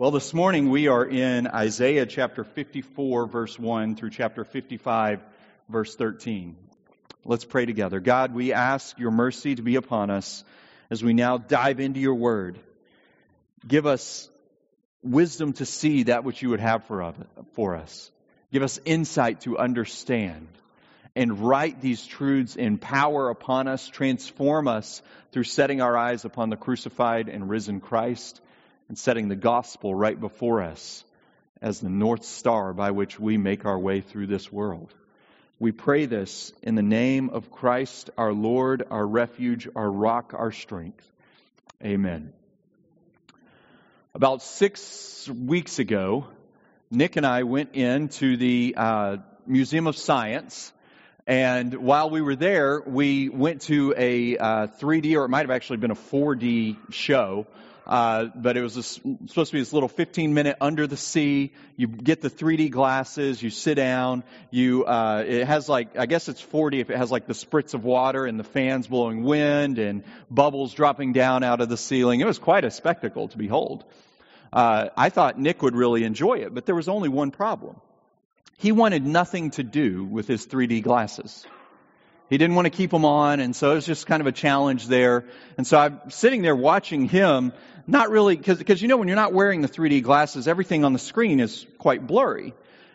Well, this morning we are in Isaiah chapter 54, verse 1 through chapter 55, verse 13. Let's pray together. God, we ask your mercy to be upon us as we now dive into your word. Give us wisdom to see that which you would have for, for us. Give us insight to understand and write these truths in power upon us, transform us through setting our eyes upon the crucified and risen Christ and setting the gospel right before us as the North Star by which we make our way through this world. We pray this in the name of Christ, our Lord, our refuge, our rock, our strength. Amen. About six weeks ago, Nick and I went into the uh, Museum of Science. And while we were there, we went to a uh, 3D, or it might have actually been a 4D show uh, but it was this, supposed to be this little 15 minute under the sea. You get the 3D glasses, you sit down, you, uh, it has like, I guess it's 4D if it has like the spritz of water and the fans blowing wind and bubbles dropping down out of the ceiling. It was quite a spectacle to behold. Uh, I thought Nick would really enjoy it, but there was only one problem. He wanted nothing to do with his 3D glasses. He didn't want to keep him on, and so it was just kind of a challenge there. And so I'm sitting there watching him, not really, because you know when you're not wearing the 3D glasses, everything on the screen is quite blurry.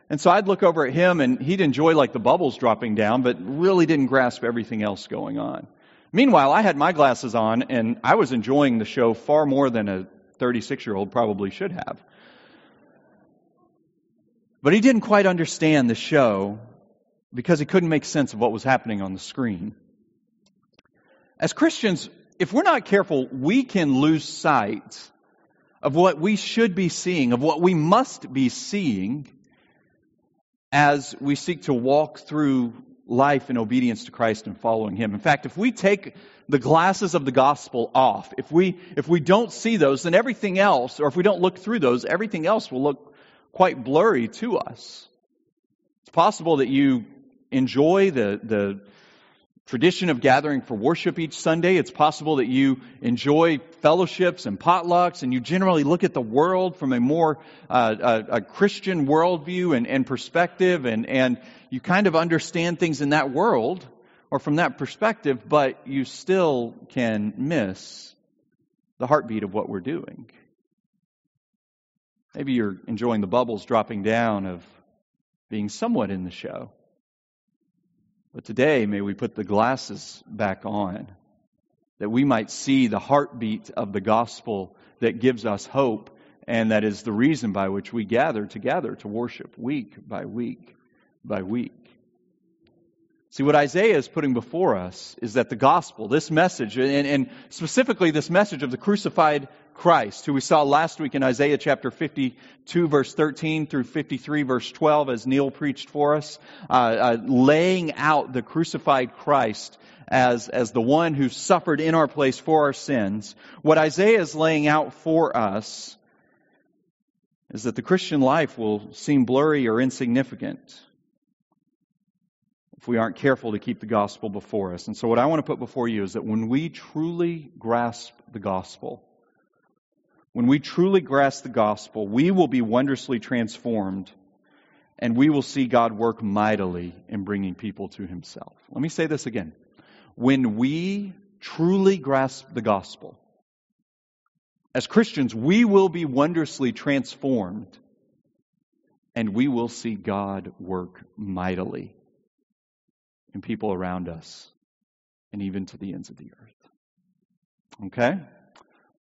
And so I'd look over at him, and he'd enjoy like the bubbles dropping down, but really didn't grasp everything else going on. Meanwhile, I had my glasses on, and I was enjoying the show far more than a 36 year old probably should have. But he didn't quite understand the show because he couldn't make sense of what was happening on the screen. As Christians, if we're not careful, we can lose sight of what we should be seeing, of what we must be seeing as we seek to walk through life in obedience to Christ and following Him. In fact, if we take the glasses of the gospel off, if we, if we don't see those, then everything else, or if we don't look through those, everything else will look quite blurry to us. It's possible that you enjoy the, the tradition of gathering for worship each Sunday. It's possible that you enjoy fellowships and potlucks, and you generally look at the world from a more uh, a, a, Christian worldview and, and perspective, and, and you kind of understand things in that world or from that perspective, but you still can miss the heartbeat of what we're doing. Maybe you're enjoying the bubbles dropping down of being somewhat in the show. But today, may we put the glasses back on that we might see the heartbeat of the gospel that gives us hope and that is the reason by which we gather together to worship week by week by week. See, what Isaiah is putting before us is that the gospel, this message, and, and, specifically this message of the crucified Christ, who we saw last week in Isaiah chapter 52, verse 13 through 53, verse 12, as Neil preached for us, uh, uh, laying out the crucified Christ as, as the one who suffered in our place for our sins. What Isaiah is laying out for us is that the Christian life will seem blurry or insignificant if we aren't careful to keep the gospel before us. And so, what I want to put before you is that when we truly grasp the gospel, when we truly grasp the gospel, we will be wondrously transformed and we will see God work mightily in bringing people to himself. Let me say this again. When we truly grasp the gospel, as Christians, we will be wondrously transformed and we will see God work mightily in people around us and even to the ends of the earth. Okay?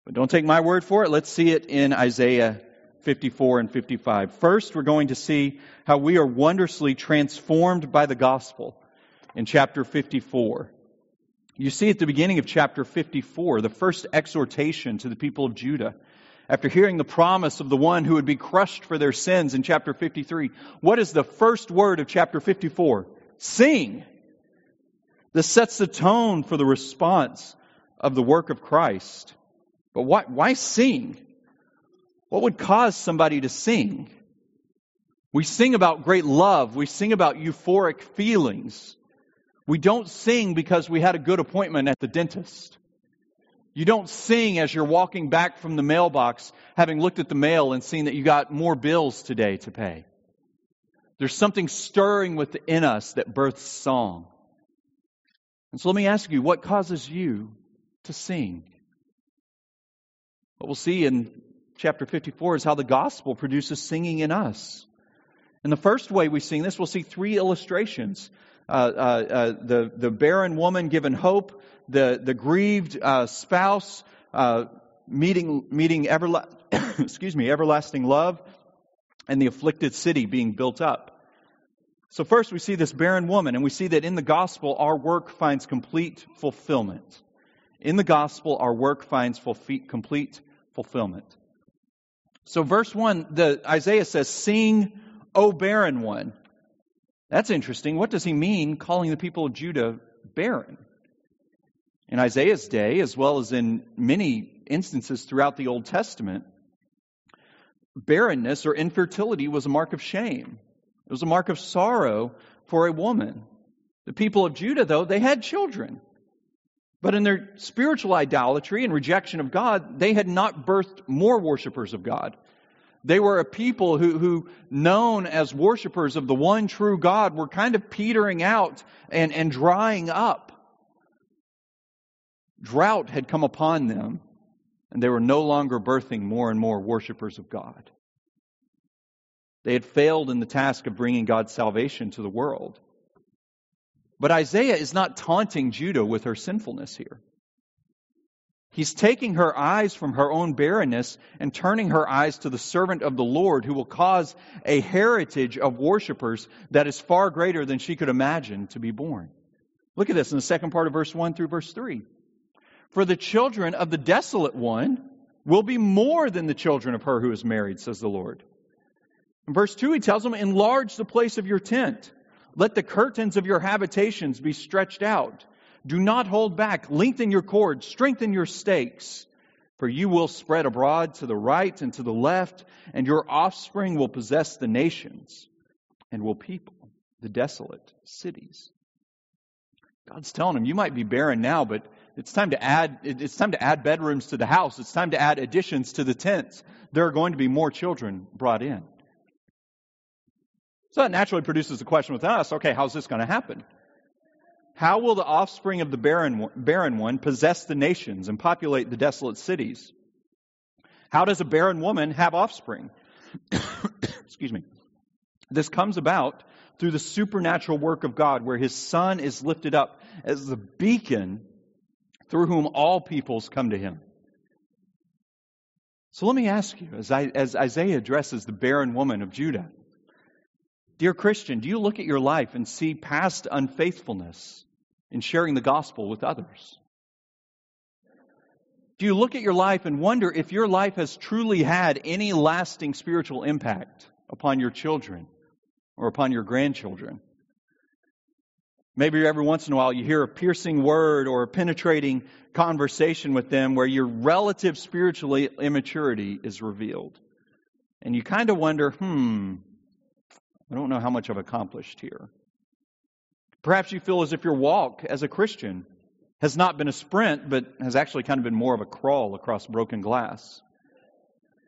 But don't take my word for it. Let's see it in Isaiah 54 and 55. First, we're going to see how we are wondrously transformed by the gospel in chapter 54. You see at the beginning of chapter 54, the first exhortation to the people of Judah. After hearing the promise of the one who would be crushed for their sins in chapter 53, what is the first word of chapter 54? Sing. This sets the tone for the response of the work of Christ. But why, why sing? What would cause somebody to sing? We sing about great love. We sing about euphoric feelings. We don't sing because we had a good appointment at the dentist. You don't sing as you're walking back from the mailbox, having looked at the mail and seen that you got more bills today to pay. There's something stirring within us that births song. And so let me ask you, what causes you to sing? What we'll see in chapter 54 is how the gospel produces singing in us. And the first way we sing this, we'll see three illustrations. Uh, uh, uh, the, the barren woman given hope, the, the grieved uh, spouse uh, meeting, meeting everla- excuse me, everlasting love, and the afflicted city being built up. So, first, we see this barren woman, and we see that in the gospel, our work finds complete fulfillment. In the gospel, our work finds complete fulfillment. So, verse 1, the, Isaiah says, Sing, O barren one. That's interesting. What does he mean calling the people of Judah barren? In Isaiah's day, as well as in many instances throughout the Old Testament, barrenness or infertility was a mark of shame. It was a mark of sorrow for a woman. The people of Judah, though, they had children. But in their spiritual idolatry and rejection of God, they had not birthed more worshipers of God. They were a people who, who, known as worshipers of the one true God, were kind of petering out and, and drying up. Drought had come upon them, and they were no longer birthing more and more worshipers of God. They had failed in the task of bringing God's salvation to the world. But Isaiah is not taunting Judah with her sinfulness here. He's taking her eyes from her own barrenness and turning her eyes to the servant of the Lord who will cause a heritage of worshipers that is far greater than she could imagine to be born. Look at this in the second part of verse 1 through verse 3. For the children of the desolate one will be more than the children of her who is married, says the Lord. In verse 2, he tells them, Enlarge the place of your tent. Let the curtains of your habitations be stretched out. Do not hold back. Lengthen your cords. Strengthen your stakes. For you will spread abroad to the right and to the left, and your offspring will possess the nations and will people the desolate cities. God's telling him, you might be barren now, but it's time to add, it's time to add bedrooms to the house. It's time to add additions to the tents. There are going to be more children brought in. So that naturally produces the question with us okay, how's this going to happen? How will the offspring of the barren, barren one possess the nations and populate the desolate cities? How does a barren woman have offspring? Excuse me. This comes about through the supernatural work of God, where his Son is lifted up as the beacon through whom all peoples come to him. So let me ask you, as, I, as Isaiah addresses the barren woman of Judah, Dear Christian, do you look at your life and see past unfaithfulness in sharing the gospel with others? Do you look at your life and wonder if your life has truly had any lasting spiritual impact upon your children or upon your grandchildren? Maybe every once in a while you hear a piercing word or a penetrating conversation with them where your relative spiritual immaturity is revealed. And you kind of wonder, hmm, I don't know how much I've accomplished here. Perhaps you feel as if your walk as a Christian has not been a sprint, but has actually kind of been more of a crawl across broken glass.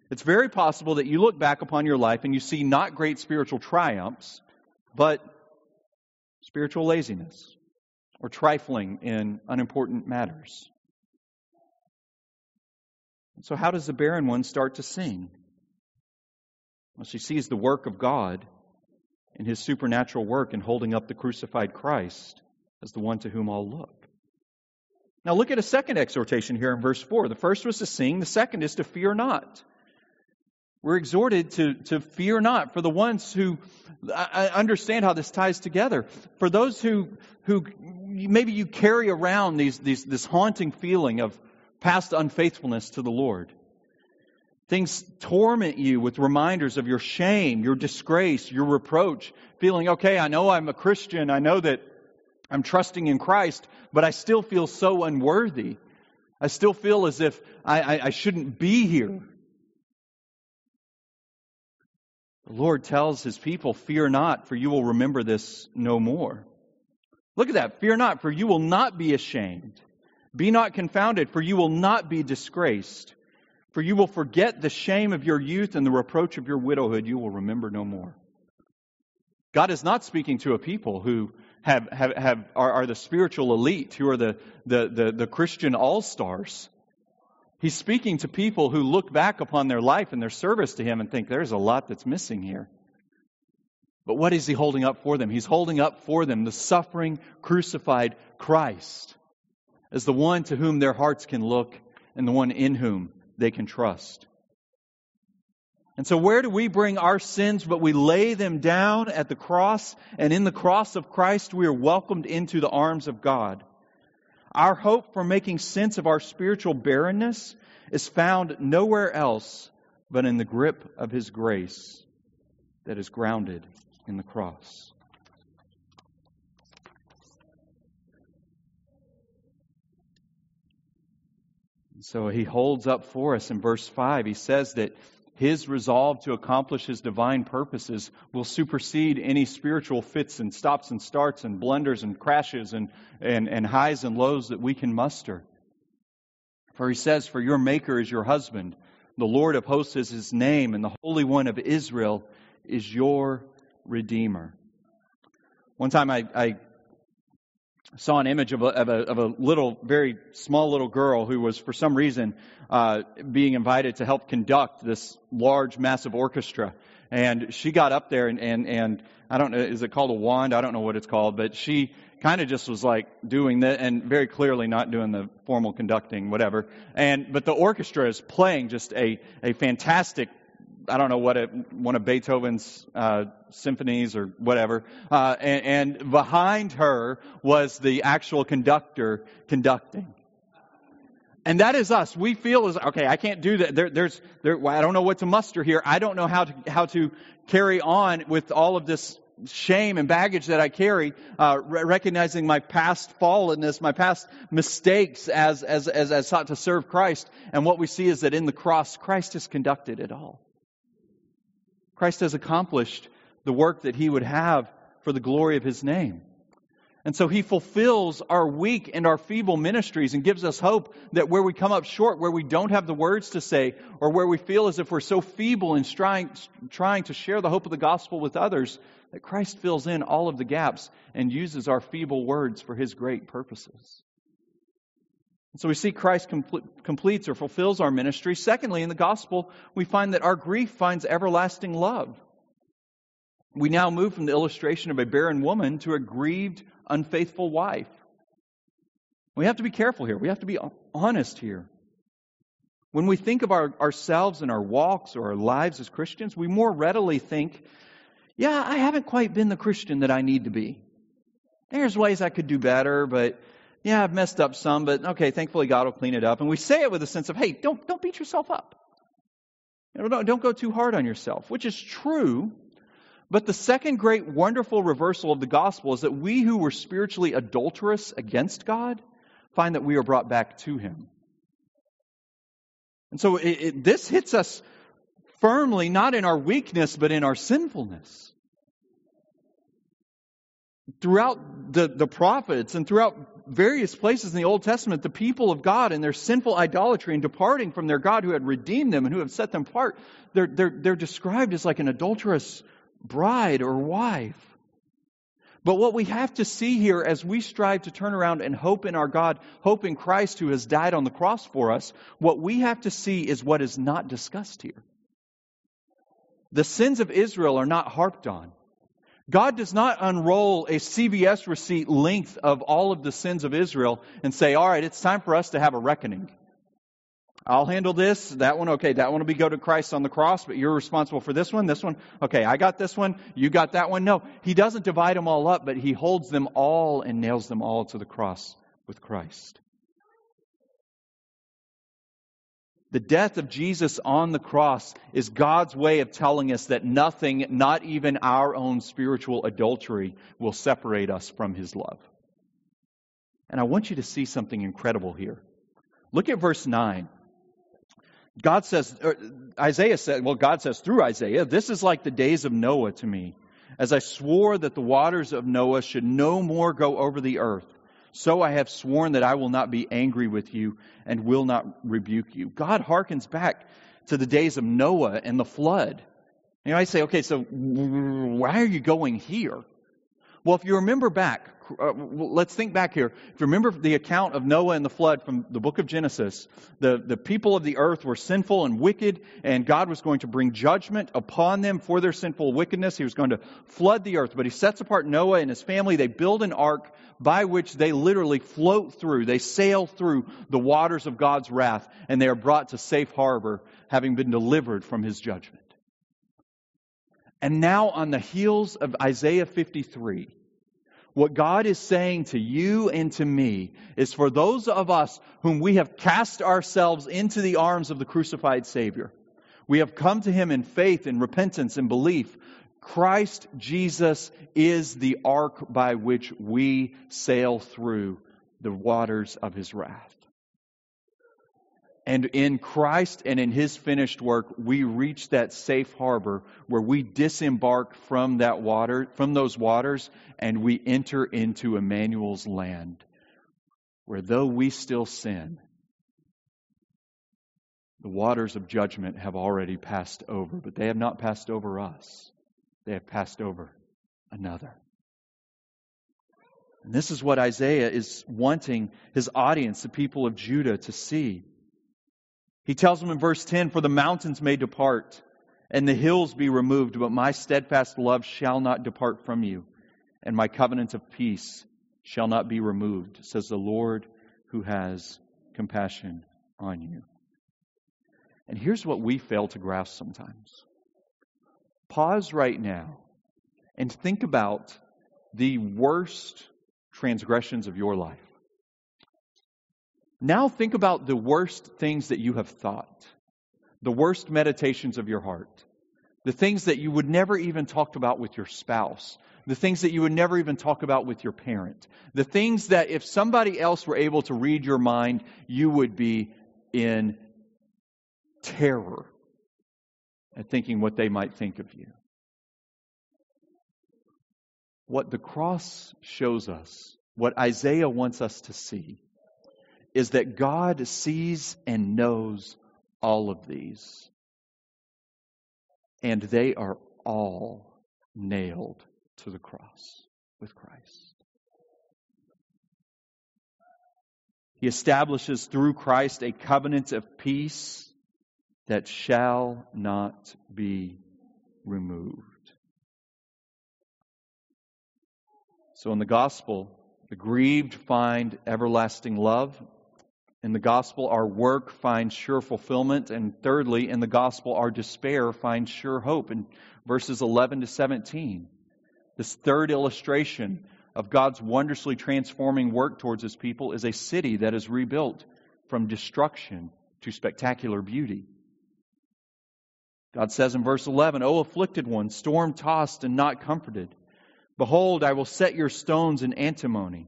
It's very possible that you look back upon your life and you see not great spiritual triumphs, but spiritual laziness or trifling in unimportant matters. So, how does the barren one start to sing? Well, she sees the work of God in his supernatural work in holding up the crucified Christ as the one to whom all look. Now look at a second exhortation here in verse 4. The first was to sing, the second is to fear not. We're exhorted to, to fear not for the ones who I understand how this ties together. For those who, who maybe you carry around these, these, this haunting feeling of past unfaithfulness to the Lord. Things torment you with reminders of your shame, your disgrace, your reproach, feeling, okay, I know I'm a Christian, I know that I'm trusting in Christ, but I still feel so unworthy. I still feel as if I, I, I shouldn't be here. The Lord tells his people, Fear not, for you will remember this no more. Look at that. Fear not, for you will not be ashamed. Be not confounded, for you will not be disgraced. For you will forget the shame of your youth and the reproach of your widowhood you will remember no more. God is not speaking to a people who have, have, have are, are the spiritual elite, who are the, the, the, the Christian all stars. He's speaking to people who look back upon their life and their service to Him and think there's a lot that's missing here. But what is He holding up for them? He's holding up for them the suffering, crucified Christ as the one to whom their hearts can look and the one in whom they can trust. And so, where do we bring our sins? But we lay them down at the cross, and in the cross of Christ, we are welcomed into the arms of God. Our hope for making sense of our spiritual barrenness is found nowhere else but in the grip of His grace that is grounded in the cross. So he holds up for us in verse 5. He says that his resolve to accomplish his divine purposes will supersede any spiritual fits and stops and starts and blunders and crashes and, and, and highs and lows that we can muster. For he says, For your Maker is your husband, the Lord of hosts is his name, and the Holy One of Israel is your Redeemer. One time I, I saw an image of a, of a, of a little, very small little girl who was, for some reason, uh, being invited to help conduct this large, massive orchestra. And she got up there and, and, and I don't know, is it called a wand? I don't know what it's called, but she kind of just was like doing that and very clearly not doing the formal conducting, whatever. And, but the orchestra is playing just a, a fantastic I don't know what it, one of Beethoven's uh, symphonies or whatever, uh, and, and behind her was the actual conductor conducting. And that is us. We feel as okay. I can't do that. There, there's, there, I don't know what to muster here. I don't know how to how to carry on with all of this shame and baggage that I carry, uh, re- recognizing my past fallenness, my past mistakes as, as as as sought to serve Christ. And what we see is that in the cross, Christ has conducted it all. Christ has accomplished the work that he would have for the glory of his name. And so he fulfills our weak and our feeble ministries and gives us hope that where we come up short, where we don't have the words to say, or where we feel as if we're so feeble in trying, trying to share the hope of the gospel with others, that Christ fills in all of the gaps and uses our feeble words for his great purposes. So we see Christ completes or fulfills our ministry. Secondly, in the gospel, we find that our grief finds everlasting love. We now move from the illustration of a barren woman to a grieved, unfaithful wife. We have to be careful here. We have to be honest here. When we think of our, ourselves and our walks or our lives as Christians, we more readily think, yeah, I haven't quite been the Christian that I need to be. There's ways I could do better, but yeah, I've messed up some, but okay, thankfully God will clean it up. And we say it with a sense of, hey, don't, don't beat yourself up. Don't, don't go too hard on yourself, which is true. But the second great wonderful reversal of the gospel is that we who were spiritually adulterous against God find that we are brought back to Him. And so it, it, this hits us firmly, not in our weakness, but in our sinfulness. Throughout the, the prophets and throughout various places in the Old Testament, the people of God and their sinful idolatry and departing from their God who had redeemed them and who have set them apart, they're, they're, they're described as like an adulterous bride or wife. But what we have to see here as we strive to turn around and hope in our God, hope in Christ who has died on the cross for us, what we have to see is what is not discussed here. The sins of Israel are not harped on. God does not unroll a CVS receipt length of all of the sins of Israel and say, all right, it's time for us to have a reckoning. I'll handle this, that one, okay, that one will be go to Christ on the cross, but you're responsible for this one, this one, okay, I got this one, you got that one. No, he doesn't divide them all up, but he holds them all and nails them all to the cross with Christ. The death of Jesus on the cross is God's way of telling us that nothing, not even our own spiritual adultery, will separate us from his love. And I want you to see something incredible here. Look at verse 9. God says, Isaiah said, well, God says through Isaiah, this is like the days of Noah to me, as I swore that the waters of Noah should no more go over the earth So I have sworn that I will not be angry with you and will not rebuke you. God harkens back to the days of Noah and the flood. You know, I say, okay, so why are you going here? Well, if you remember back, uh, let's think back here. If you remember the account of Noah and the flood from the book of Genesis, the, the people of the earth were sinful and wicked, and God was going to bring judgment upon them for their sinful wickedness. He was going to flood the earth. But he sets apart Noah and his family. They build an ark by which they literally float through, they sail through the waters of God's wrath, and they are brought to safe harbor, having been delivered from his judgment. And now, on the heels of Isaiah 53, what God is saying to you and to me is for those of us whom we have cast ourselves into the arms of the crucified Savior, we have come to Him in faith and repentance and belief. Christ Jesus is the ark by which we sail through the waters of His wrath. And in Christ and in His finished work, we reach that safe harbor where we disembark from that water, from those waters, and we enter into Emmanuel's land, where though we still sin, the waters of judgment have already passed over, but they have not passed over us. They have passed over another. And this is what Isaiah is wanting his audience, the people of Judah, to see. He tells them in verse 10 For the mountains may depart and the hills be removed, but my steadfast love shall not depart from you, and my covenant of peace shall not be removed, says the Lord who has compassion on you. And here's what we fail to grasp sometimes. Pause right now and think about the worst transgressions of your life. Now think about the worst things that you have thought, the worst meditations of your heart, the things that you would never even talk about with your spouse, the things that you would never even talk about with your parent, the things that if somebody else were able to read your mind, you would be in terror at thinking what they might think of you. What the cross shows us, what Isaiah wants us to see, is that God sees and knows all of these. And they are all nailed to the cross with Christ. He establishes through Christ a covenant of peace that shall not be removed. So in the gospel, the grieved find everlasting love, in the gospel, our work finds sure fulfillment. And thirdly, in the gospel, our despair finds sure hope. In verses 11 to 17, this third illustration of God's wondrously transforming work towards his people is a city that is rebuilt from destruction to spectacular beauty. God says in verse 11, O afflicted one, storm tossed and not comforted, behold, I will set your stones in antimony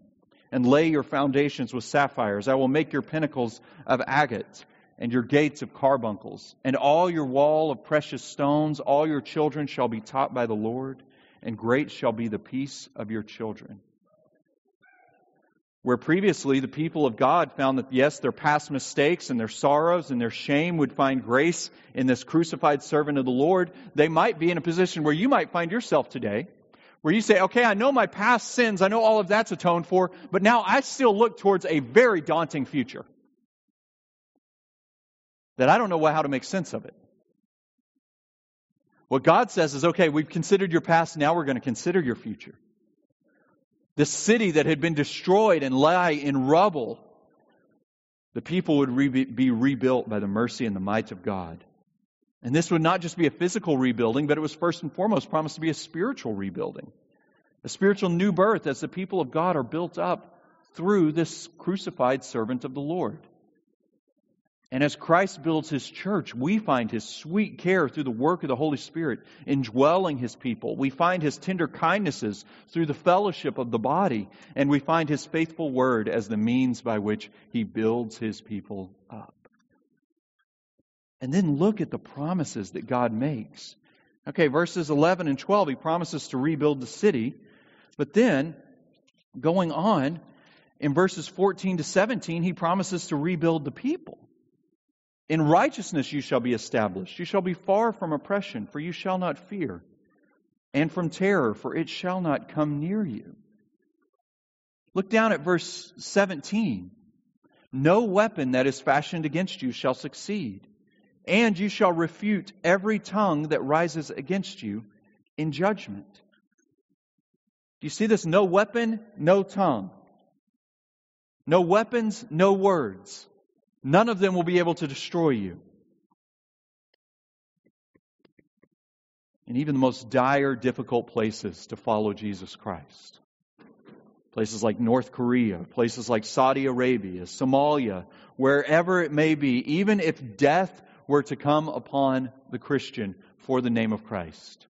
and lay your foundations with sapphires. I will make your pinnacles of agate and your gates of carbuncles, and all your wall of precious stones. All your children shall be taught by the Lord, and great shall be the peace of your children. Where previously the people of God found that, yes, their past mistakes and their sorrows and their shame would find grace in this crucified servant of the Lord, they might be in a position where you might find yourself today where you say, okay, I know my past sins, I know all of that's atoned for, but now I still look towards a very daunting future. That I don't know how to make sense of it. What God says is, okay, we've considered your past, now we're going to consider your future. This city that had been destroyed and lie in rubble, the people would re- be rebuilt by the mercy and the might of God. And this would not just be a physical rebuilding, but it was first and foremost promised to be a spiritual rebuilding, a spiritual new birth as the people of God are built up through this crucified servant of the Lord. And as Christ builds his church, we find his sweet care through the work of the Holy Spirit indwelling his people. We find his tender kindnesses through the fellowship of the body. And we find his faithful word as the means by which he builds his people up. And then look at the promises that God makes. Okay, verses 11 and 12, he promises to rebuild the city. But then, going on, In verses 14 to 17, he promises to rebuild the people. In righteousness you shall be established. You shall be far from oppression, for you shall not fear, and from terror, for it shall not come near you. Look down at verse 17. No weapon that is fashioned against you shall succeed, and you shall refute every tongue that rises against you in judgment. Do you see this? No weapon, no tongue. No weapons, no words. None of them will be able to destroy you. And even the most dire, difficult places to follow Jesus Christ. Places like North Korea, places like Saudi Arabia, Somalia, wherever it may be, even if death were to come upon the Christian for the name of Christ.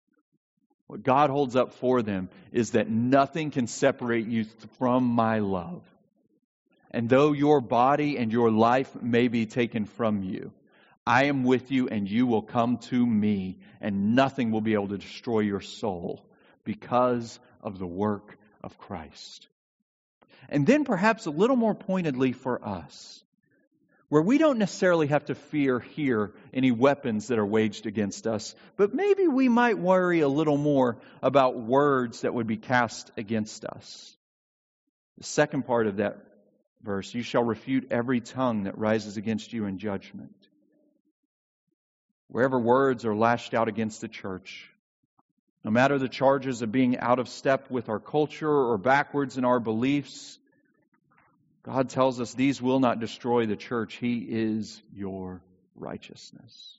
What God holds up for them is that nothing can separate you from my love. And though your body and your life may be taken from you, I am with you and you will come to me, and nothing will be able to destroy your soul because of the work of Christ. And then, perhaps a little more pointedly for us, where we don't necessarily have to fear here any weapons that are waged against us, but maybe we might worry a little more about words that would be cast against us. The second part of that verse You shall refute every tongue that rises against you in judgment. Wherever words are lashed out against the church, no matter the charges of being out of step with our culture or backwards in our beliefs, God tells us these will not destroy the church. He is your righteousness.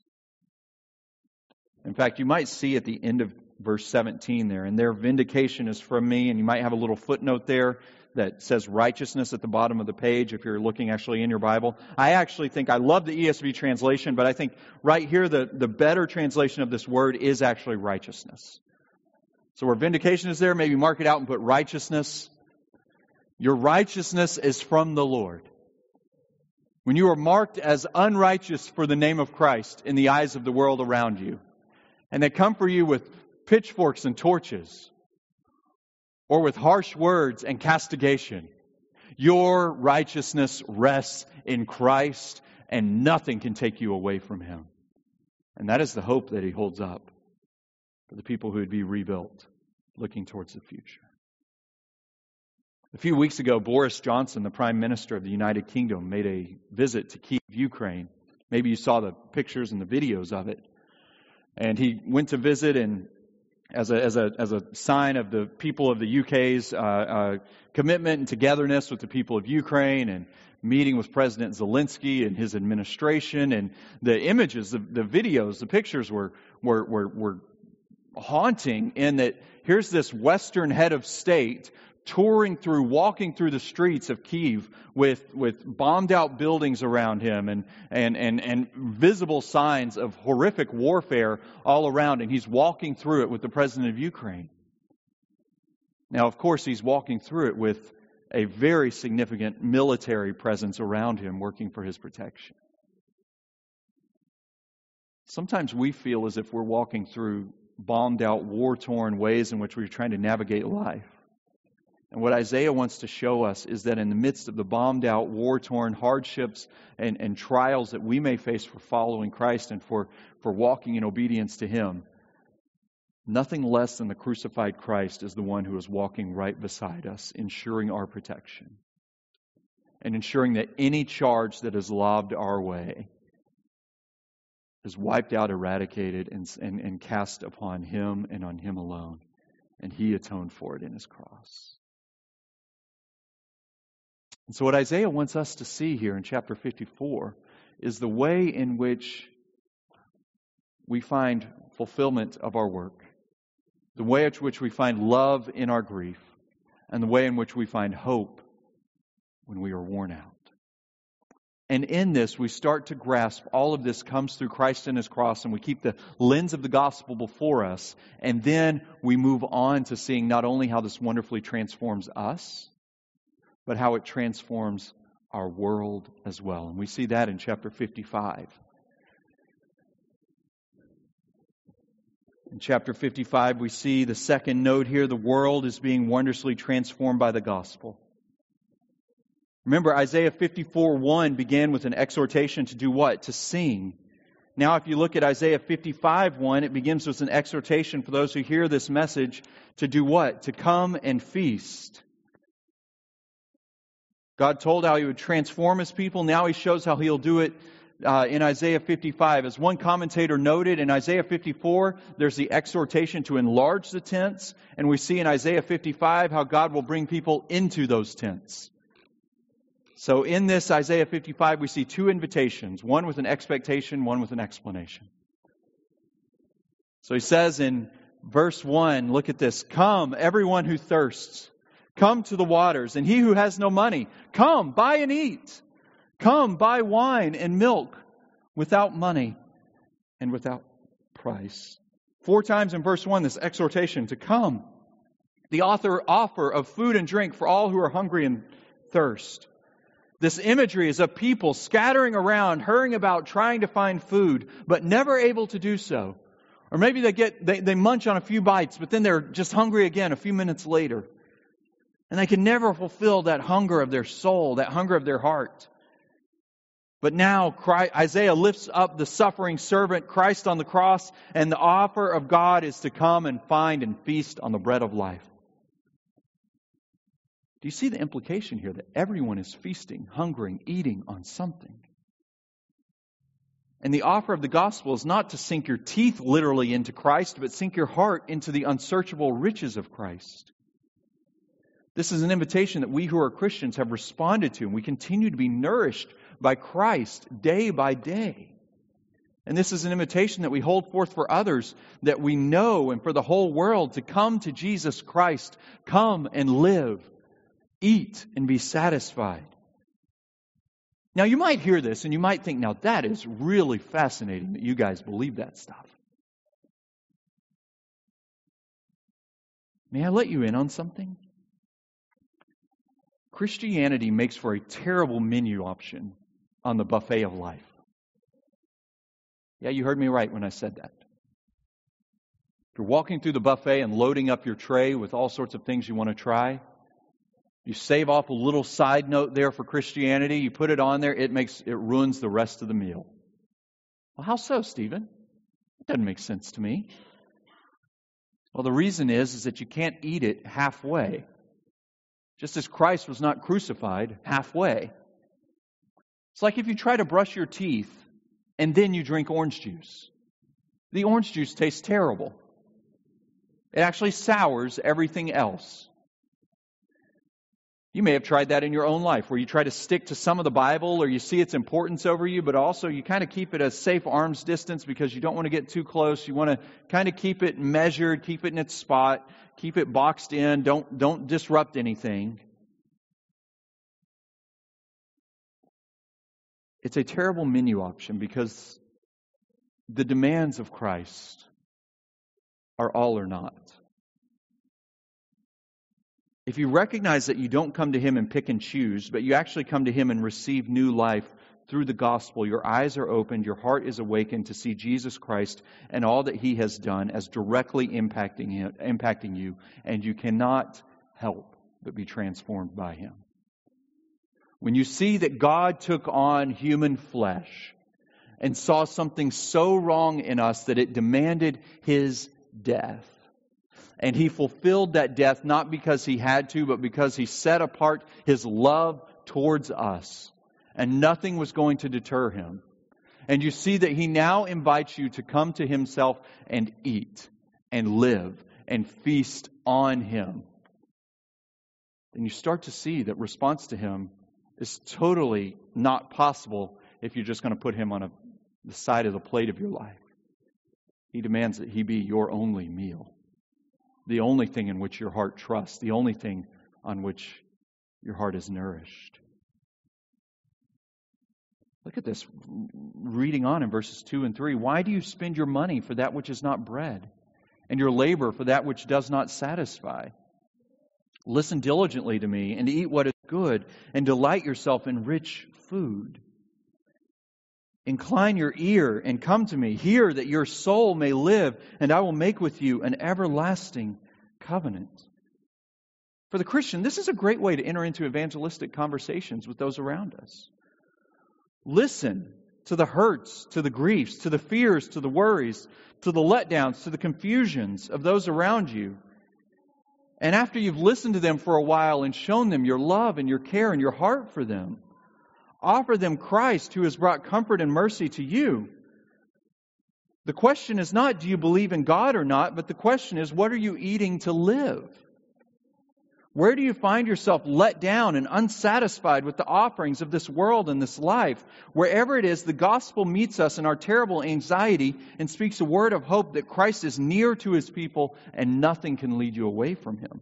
In fact, you might see at the end of verse 17 there, and their vindication is from me, and you might have a little footnote there that says righteousness at the bottom of the page if you're looking actually in your Bible. I actually think I love the ESV translation, but I think right here the, the better translation of this word is actually righteousness. So where vindication is there, maybe mark it out and put righteousness. Your righteousness is from the Lord. When you are marked as unrighteous for the name of Christ in the eyes of the world around you, and they come for you with pitchforks and torches, or with harsh words and castigation. Your righteousness rests in Christ, and nothing can take you away from him. And that is the hope that he holds up for the people who would be rebuilt, looking towards the future. A few weeks ago, Boris Johnson, the Prime Minister of the United Kingdom, made a visit to Kiev, Ukraine. Maybe you saw the pictures and the videos of it. And he went to visit and as a, as a, as a sign of the people of the UK's uh, uh, commitment and togetherness with the people of Ukraine and meeting with President Zelensky and his administration. And the images, the, the videos, the pictures were, were, were, were haunting in that here's this Western head of state touring through, walking through the streets of Kiev with, with bombed out buildings around him and, and, and, and visible signs of horrific warfare all around. And he's walking through it with the president of Ukraine. Now, of course, he's walking through it with a very significant military presence around him working for his protection. Sometimes we feel as if we're walking through bombed out, war torn ways in which we're trying to navigate life. And what Isaiah wants to show us is that in the midst of the bombed out, war torn hardships and, and trials that we may face for following Christ and for, for walking in obedience to Him, nothing less than the crucified Christ is the one who is walking right beside us, ensuring our protection and ensuring that any charge that is lobbed our way is wiped out, eradicated, and, and, and cast upon Him and on Him alone. And He atoned for it in His cross. And so, what Isaiah wants us to see here in chapter 54 is the way in which we find fulfillment of our work, the way in which we find love in our grief, and the way in which we find hope when we are worn out. And in this, we start to grasp all of this comes through Christ and His cross, and we keep the lens of the gospel before us. And then we move on to seeing not only how this wonderfully transforms us, but how it transforms our world as well. And we see that in chapter 55. In chapter 55, we see the second note here the world is being wondrously transformed by the gospel. Remember, Isaiah 54 1 began with an exhortation to do what? To sing. Now, if you look at Isaiah 55 1, it begins with an exhortation for those who hear this message to do what? To come and feast. God told how he would transform his people. Now he shows how he'll do it uh, in Isaiah 55. As one commentator noted, in Isaiah 54, there's the exhortation to enlarge the tents, and we see in Isaiah 55 how God will bring people into those tents. So in this Isaiah 55, we see two invitations one with an expectation, one with an explanation. So he says in verse 1, look at this Come, everyone who thirsts, come to the waters, and he who has no money, come, buy and eat. Come, buy wine and milk without money and without price. Four times in verse 1, this exhortation to come. The author offer of food and drink for all who are hungry and thirst. This imagery is of people scattering around, hurrying about, trying to find food, but never able to do so. Or maybe they get they, they munch on a few bites, but then they're just hungry again a few minutes later. And they can never fulfill that hunger of their soul, that hunger of their heart. But now Christ, Isaiah lifts up the suffering servant, Christ on the cross, and the offer of God is to come and find and feast on the bread of life. Do you see the implication here that everyone is feasting, hungering, eating on something? And the offer of the gospel is not to sink your teeth literally into Christ, but sink your heart into the unsearchable riches of Christ. This is an invitation that we who are Christians have responded to, and we continue to be nourished by Christ day by day. And this is an invitation that we hold forth for others that we know and for the whole world to come to Jesus Christ, come and live, eat and be satisfied. Now, you might hear this and you might think, now that is really fascinating that you guys believe that stuff. May I let you in on something? Christianity makes for a terrible menu option on the buffet of life. Yeah, you heard me right when I said that. If you're walking through the buffet and loading up your tray with all sorts of things you want to try, you save off a little side note there for Christianity, you put it on there, it makes it ruins the rest of the meal. Well, how so, Stephen? That doesn't make sense to me. Well, the reason is, is that you can't eat it halfway. Just as Christ was not crucified halfway. It's like if you try to brush your teeth and then you drink orange juice. The orange juice tastes terrible. It actually sours everything else. You may have tried that in your own life where you try to stick to some of the Bible or you see its importance over you, but also you kind of keep it a safe arm's distance because you don't want to get too close. You want to kind of keep it measured, keep it in its spot, keep it boxed in, don't, don't disrupt anything. It's a terrible menu option because the demands of Christ are all or not. If you recognize that you don't come to Him and pick and choose, but you actually come to Him and receive new life through the gospel, your eyes are opened, your heart is awakened to see Jesus Christ and all that He has done as directly impacting, him, impacting you, and you cannot help but be transformed by Him. When you see that God took on human flesh and saw something so wrong in us that it demanded His death, and he fulfilled that death not because he had to, but because he set apart his love towards us. And nothing was going to deter him. And you see that he now invites you to come to himself and eat and live and feast on him. And you start to see that response to him is totally not possible if you're just going to put him on a, the side of the plate of your life. He demands that he be your only meal the only thing in which your heart trusts, the only thing on which your heart is nourished. Look at this, reading on in verses 2 and 3. Why do you spend your money for that which is not bread, and your labor for that which does not satisfy? Listen diligently to me, and eat what is good, and delight yourself in rich food Incline your ear and come to me. Hear that your soul may live, and I will make with you an everlasting covenant. For the Christian, this is a great way to enter into evangelistic conversations with those around us. Listen to the hurts, to the griefs, to the fears, to the worries, to the letdowns, to the confusions of those around you. And after you've listened to them for a while and shown them your love and your care and your heart for them, offer them Christ who has brought comfort and mercy to you. The question is not, do you believe in God or not, but the question is, what are you eating to live? Where do you find yourself let down and unsatisfied with the offerings of this world and this life? Wherever it is, the gospel meets us in our terrible anxiety and speaks a word of hope that Christ is near to his people and nothing can lead you away from him.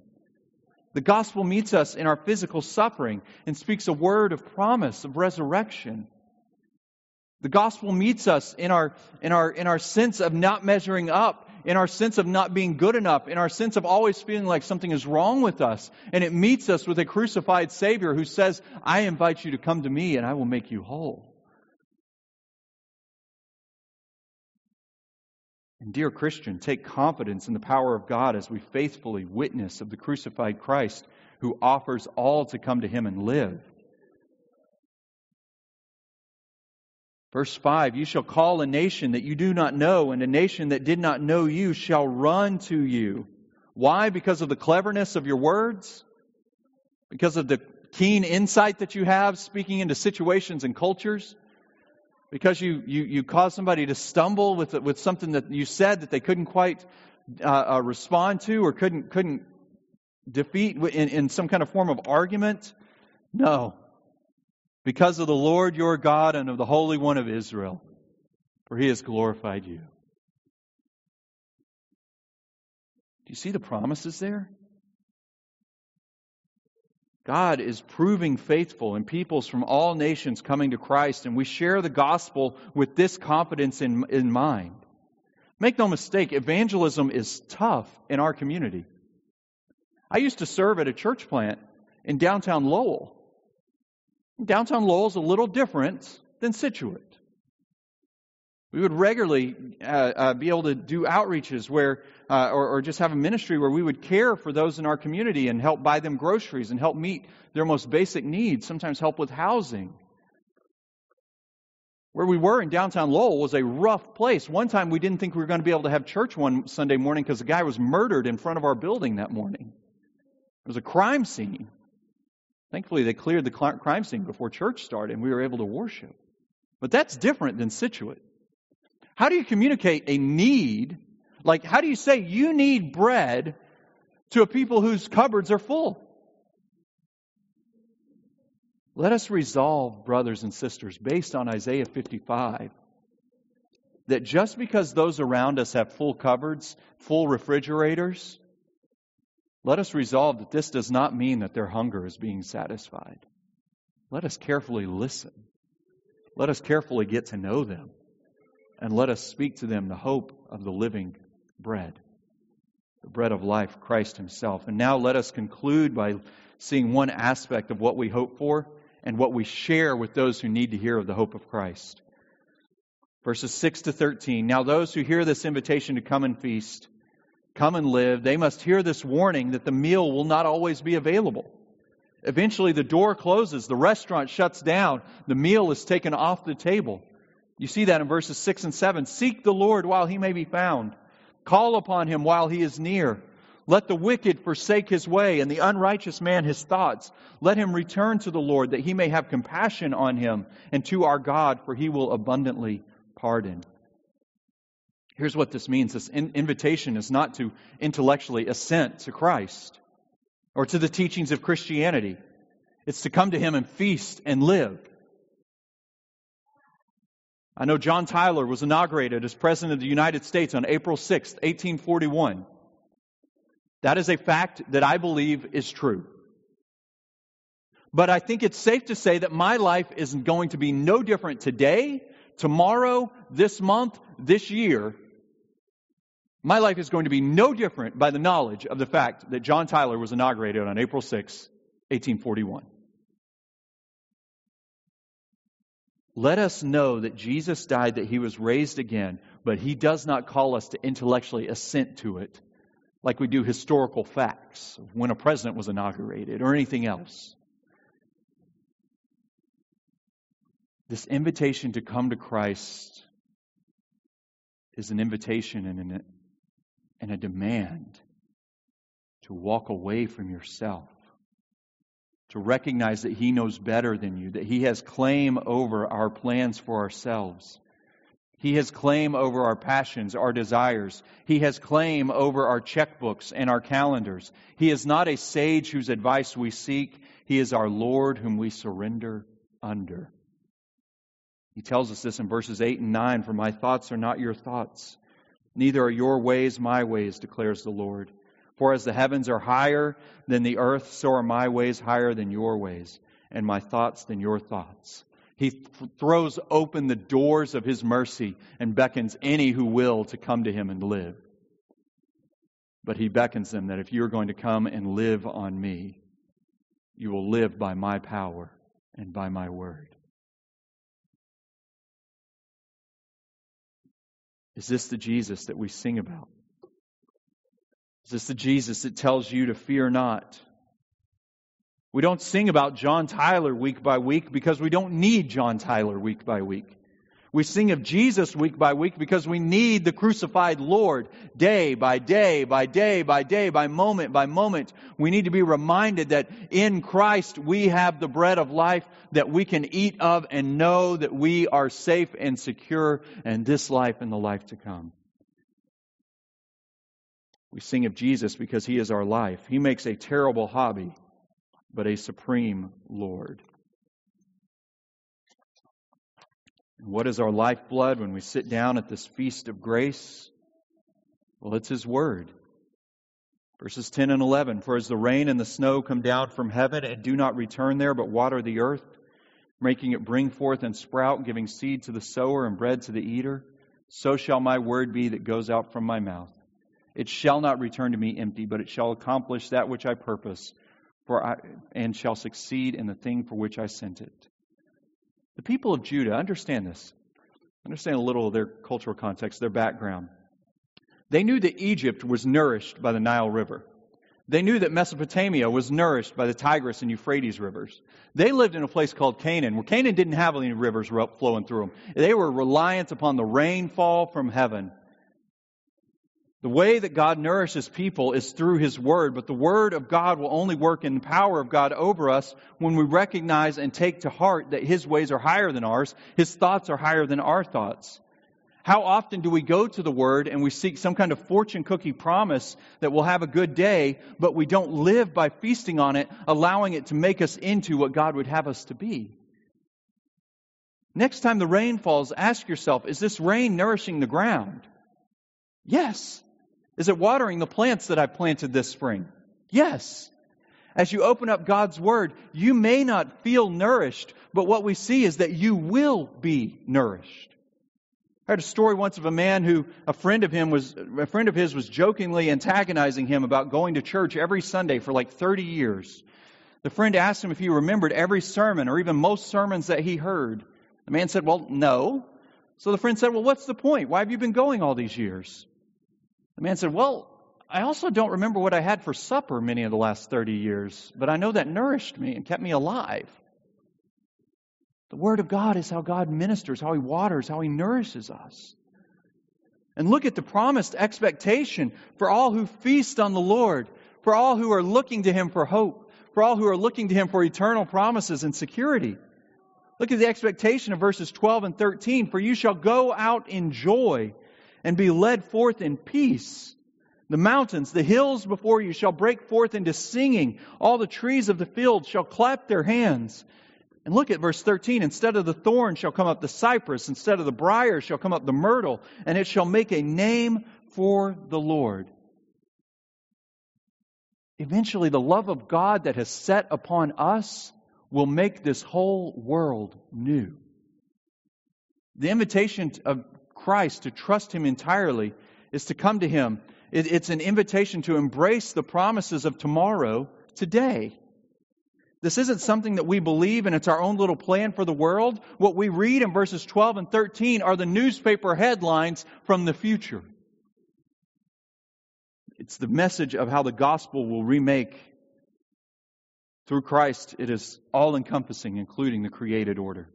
The gospel meets us in our physical suffering and speaks a word of promise of resurrection. The gospel meets us in our, in our, in our sense of not measuring up in our sense of not being good enough, in our sense of always feeling like something is wrong with us. And it meets us with a crucified Savior who says, I invite you to come to me and I will make you whole. And dear Christian, take confidence in the power of God as we faithfully witness of the crucified Christ who offers all to come to him and live. Verse 5 You shall call a nation that you do not know, and a nation that did not know you shall run to you. Why? Because of the cleverness of your words? Because of the keen insight that you have speaking into situations and cultures? Because you, you, you cause somebody to stumble with, with something that you said that they couldn't quite uh, uh, respond to or couldn't, couldn't defeat in, in some kind of form of argument? No because of the Lord your God and of the Holy One of Israel, for he has glorified you. Do you see the promises there? God is proving faithful and peoples from all nations coming to Christ, and we share the gospel with this confidence in, in mind. Make no mistake, evangelism is tough in our community. I used to serve at a church plant in downtown Lowell. Downtown Lowell is a little different than Scituate. We would regularly uh, uh, be able to do outreaches where, uh, or, or, just have a ministry where we would care for those in our community and help buy them groceries and help meet their most basic needs, sometimes help with housing. Where we were in downtown Lowell was a rough place. One time we didn't think we were going to be able to have church one Sunday morning because a guy was murdered in front of our building that morning. It was a crime scene. Thankfully, they cleared the crime scene before church started and we were able to worship. But that's different than Scituate. How do you communicate a need? Like, how do you say you need bread to a people whose cupboards are full? Let us resolve, brothers and sisters, based on Isaiah 55, that just because those around us have full cupboards, full refrigerators, let us resolve that this does not mean that their hunger is being satisfied. Let us carefully listen. Let us carefully get to know them. And let us speak to them the hope of the living bread, the bread of life, Christ Himself. And now let us conclude by seeing one aspect of what we hope for and what we share with those who need to hear of the hope of Christ. Verses 6 to 13. Now, those who hear this invitation to come and feast, come and live, they must hear this warning that the meal will not always be available. Eventually, the door closes, the restaurant shuts down, the meal is taken off the table. You see that in verses 6 and 7. Seek the Lord while he may be found, call upon him while he is near. Let the wicked forsake his way, and the unrighteous man his thoughts. Let him return to the Lord, that he may have compassion on him, and to our God, for he will abundantly pardon. Here's what this means this invitation is not to intellectually assent to Christ or to the teachings of Christianity, it's to come to Him and feast and live. I know John Tyler was inaugurated as President of the United States on April 6, 1841. That is a fact that I believe is true. But I think it's safe to say that my life is going to be no different today, tomorrow, this month, this year my life is going to be no different by the knowledge of the fact that John Tyler was inaugurated on April 6, 1841. Let us know that Jesus died, that he was raised again, but he does not call us to intellectually assent to it, like we do historical facts when a president was inaugurated or anything else. This invitation to come to Christ is an invitation and, an, and a demand to walk away from yourself, to recognize that He knows better than you, that He has claim over our plans for ourselves. He has claim over our passions, our desires. He has claim over our checkbooks and our calendars. He is not a sage whose advice we seek. He is our Lord whom we surrender under. He tells us this in verses 8 and 9 For my thoughts are not your thoughts, neither are your ways my ways, declares the Lord. For as the heavens are higher than the earth, so are my ways higher than your ways, and my thoughts than your thoughts. He th- throws open the doors of his mercy and beckons any who will to come to him and live. But he beckons them that if you're going to come and live on me, you will live by my power and by my word. Is this the Jesus that we sing about? Is this the Jesus that tells you to fear not? We don't sing about John Tyler week by week because we don't need John Tyler week by week. We sing of Jesus week by week because we need the crucified Lord day by day by day by day by moment by moment. We need to be reminded that in Christ we have the bread of life that we can eat of and know that we are safe and secure in this life and the life to come. We sing of Jesus because he is our life. He makes a terrible hobby but a supreme Lord. And what is our lifeblood when we sit down at this feast of grace? Well, it's His Word. Verses 10 and 11 For as the rain and the snow come down from heaven and do not return there, but water the earth, making it bring forth and sprout, giving seed to the sower and bread to the eater, so shall my word be that goes out from my mouth. It shall not return to me empty, but it shall accomplish that which I purpose for I, and shall succeed in the thing for which I sent it. The people of Judah, understand this. Understand a little of their cultural context, their background. They knew that Egypt was nourished by the Nile River. They knew that Mesopotamia was nourished by the Tigris and Euphrates rivers. They lived in a place called Canaan, where Canaan didn't have any rivers flowing through them. They were reliant upon the rainfall from heaven. The way that God nourishes people is through His Word, but the Word of God will only work in the power of God over us when we recognize and take to heart that His ways are higher than ours, His thoughts are higher than our thoughts. How often do we go to the Word and we seek some kind of fortune cookie promise that we'll have a good day, but we don't live by feasting on it, allowing it to make us into what God would have us to be? Next time the rain falls, ask yourself, is this rain nourishing the ground? Yes. Is it watering the plants that I planted this spring? Yes. As you open up God's Word, you may not feel nourished, but what we see is that you will be nourished. I heard a story once of a man who a friend of him was a friend of his was jokingly antagonizing him about going to church every Sunday for like 30 years. The friend asked him if he remembered every sermon or even most sermons that he heard. The man said, "Well, no." So the friend said, "Well, what's the point? Why have you been going all these years?" The man said, Well, I also don't remember what I had for supper many of the last 30 years, but I know that nourished me and kept me alive. The Word of God is how God ministers, how He waters, how He nourishes us. And look at the promised expectation for all who feast on the Lord, for all who are looking to Him for hope, for all who are looking to Him for eternal promises and security. Look at the expectation of verses 12 and 13. For you shall go out in joy and be led forth in peace. The mountains, the hills before you shall break forth into singing. All the trees of the field shall clap their hands. And look at verse 13. Instead of the thorn shall come up the cypress, instead of the brier shall come up the myrtle, and it shall make a name for the Lord. Eventually, the love of God that has set upon us will make this whole world new. The invitation of Christ, to trust Him entirely, is to come to Him. it's an invitation to embrace the promises of tomorrow today. This isn't something that we believe and it's our own little plan for the world. What we read in verses 12 and 13 are the newspaper headlines from the future. It's the message of how the gospel will remake through Christ. It is all encompassing, including the created order.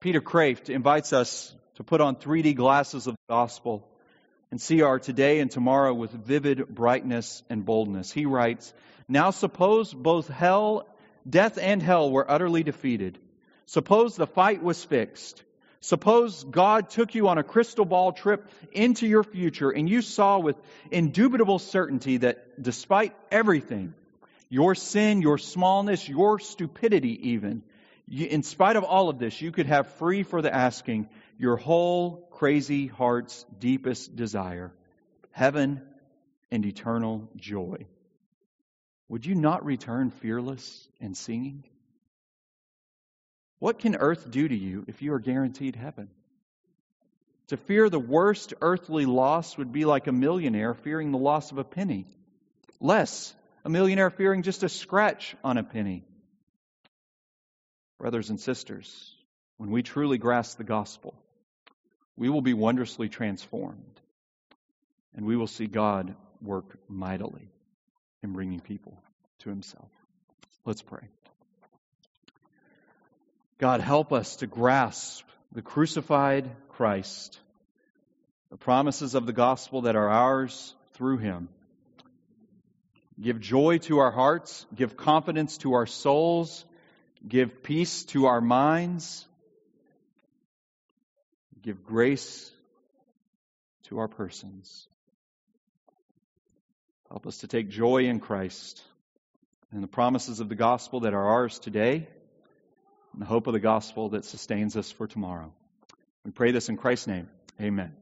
Peter Kreeft invites us to put on 3D glasses of the gospel and see our today and tomorrow with vivid brightness and boldness. He writes, Now suppose both hell, death and hell were utterly defeated. Suppose the fight was fixed. Suppose God took you on a crystal ball trip into your future and you saw with indubitable certainty that despite everything, your sin, your smallness, your stupidity even, in spite of all of this, you could have free for the asking your whole crazy heart's deepest desire heaven and eternal joy. Would you not return fearless and singing? What can earth do to you if you are guaranteed heaven? To fear the worst earthly loss would be like a millionaire fearing the loss of a penny. Less, a millionaire fearing just a scratch on a penny. Brothers and sisters, when we truly grasp the gospel, we will be wondrously transformed and we will see God work mightily in bringing people to himself. Let's pray. God, help us to grasp the crucified Christ, the promises of the gospel that are ours through him. Give joy to our hearts, give confidence to our souls, give peace to our minds, give grace to our persons. Help us to take joy in Christ and the promises of the gospel that are ours today and the hope of the gospel that sustains us for tomorrow. We pray this in Christ's name. Amen.